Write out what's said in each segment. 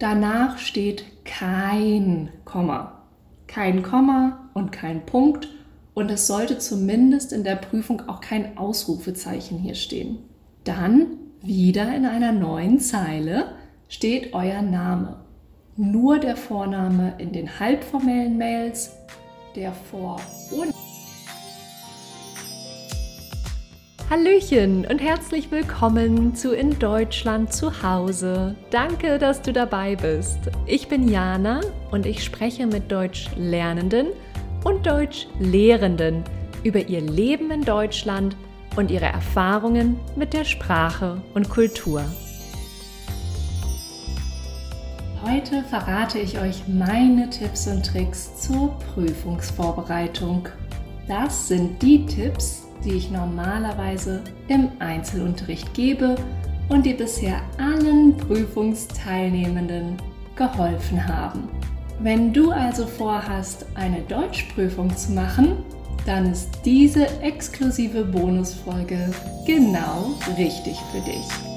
danach steht kein Komma. Kein Komma und kein Punkt und es sollte zumindest in der Prüfung auch kein Ausrufezeichen hier stehen. Dann wieder in einer neuen Zeile steht euer Name. Nur der Vorname in den halbformellen Mails, der Vor- und Hallöchen und herzlich willkommen zu In Deutschland zu Hause. Danke, dass du dabei bist. Ich bin Jana und ich spreche mit Deutschlernenden und Deutschlehrenden über ihr Leben in Deutschland und ihre Erfahrungen mit der Sprache und Kultur. Heute verrate ich euch meine Tipps und Tricks zur Prüfungsvorbereitung. Das sind die Tipps, die ich normalerweise im Einzelunterricht gebe und die bisher allen Prüfungsteilnehmenden geholfen haben. Wenn du also vorhast, eine Deutschprüfung zu machen, dann ist diese exklusive Bonusfolge genau richtig für dich.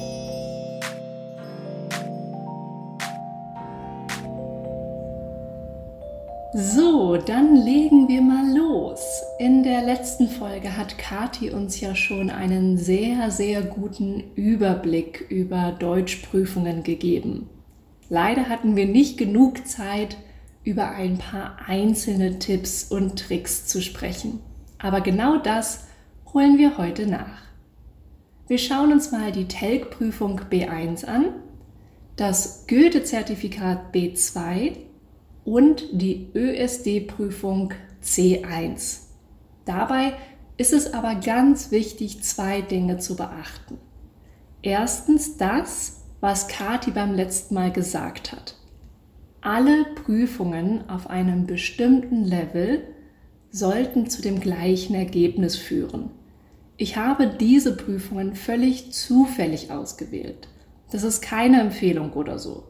So, dann legen wir mal los. In der letzten Folge hat Kati uns ja schon einen sehr, sehr guten Überblick über Deutschprüfungen gegeben. Leider hatten wir nicht genug Zeit, über ein paar einzelne Tipps und Tricks zu sprechen. Aber genau das holen wir heute nach. Wir schauen uns mal die TELG-Prüfung B1 an, das Goethe-Zertifikat B2 und die ÖSD-Prüfung C1. Dabei ist es aber ganz wichtig, zwei Dinge zu beachten. Erstens das, was Kati beim letzten Mal gesagt hat. Alle Prüfungen auf einem bestimmten Level sollten zu dem gleichen Ergebnis führen. Ich habe diese Prüfungen völlig zufällig ausgewählt. Das ist keine Empfehlung oder so.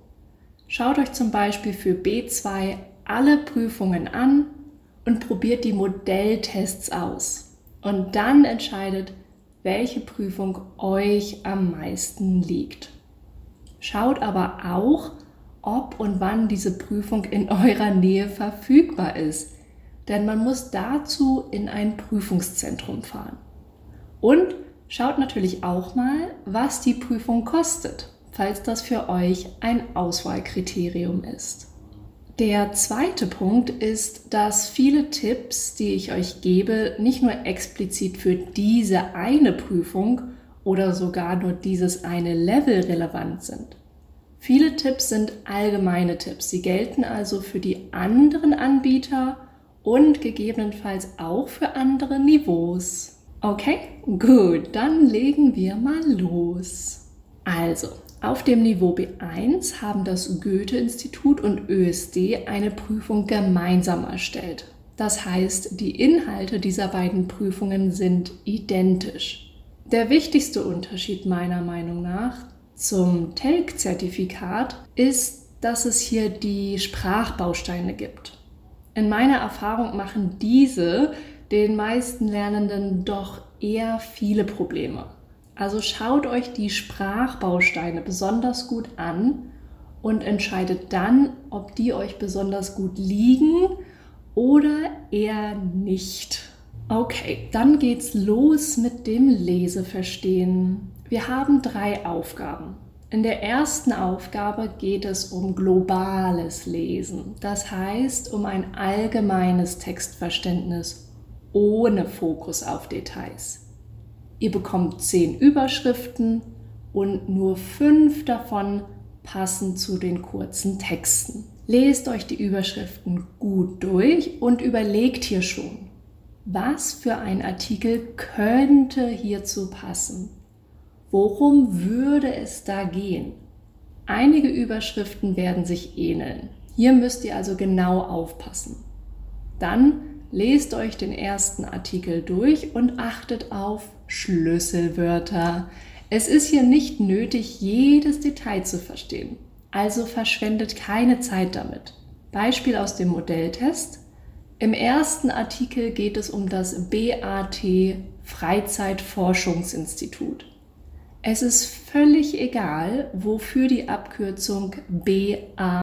Schaut euch zum Beispiel für B2 alle Prüfungen an und probiert die Modelltests aus. Und dann entscheidet, welche Prüfung euch am meisten liegt. Schaut aber auch, ob und wann diese Prüfung in eurer Nähe verfügbar ist. Denn man muss dazu in ein Prüfungszentrum fahren. Und schaut natürlich auch mal, was die Prüfung kostet falls das für euch ein Auswahlkriterium ist. Der zweite Punkt ist, dass viele Tipps, die ich euch gebe, nicht nur explizit für diese eine Prüfung oder sogar nur dieses eine Level relevant sind. Viele Tipps sind allgemeine Tipps. Sie gelten also für die anderen Anbieter und gegebenenfalls auch für andere Niveaus. Okay, gut, dann legen wir mal los. Also, auf dem Niveau B1 haben das Goethe-Institut und ÖSD eine Prüfung gemeinsam erstellt. Das heißt, die Inhalte dieser beiden Prüfungen sind identisch. Der wichtigste Unterschied meiner Meinung nach zum TELC-Zertifikat ist, dass es hier die Sprachbausteine gibt. In meiner Erfahrung machen diese den meisten Lernenden doch eher viele Probleme. Also schaut euch die Sprachbausteine besonders gut an und entscheidet dann, ob die euch besonders gut liegen oder eher nicht. Okay, dann geht's los mit dem Leseverstehen. Wir haben drei Aufgaben. In der ersten Aufgabe geht es um globales Lesen, das heißt um ein allgemeines Textverständnis ohne Fokus auf Details. Ihr bekommt zehn Überschriften und nur fünf davon passen zu den kurzen Texten. Lest euch die Überschriften gut durch und überlegt hier schon, was für ein Artikel könnte hierzu passen? Worum würde es da gehen? Einige Überschriften werden sich ähneln. Hier müsst ihr also genau aufpassen. Dann lest euch den ersten Artikel durch und achtet auf Schlüsselwörter. Es ist hier nicht nötig, jedes Detail zu verstehen. Also verschwendet keine Zeit damit. Beispiel aus dem Modelltest. Im ersten Artikel geht es um das BAT Freizeitforschungsinstitut. Es ist völlig egal, wofür die Abkürzung BA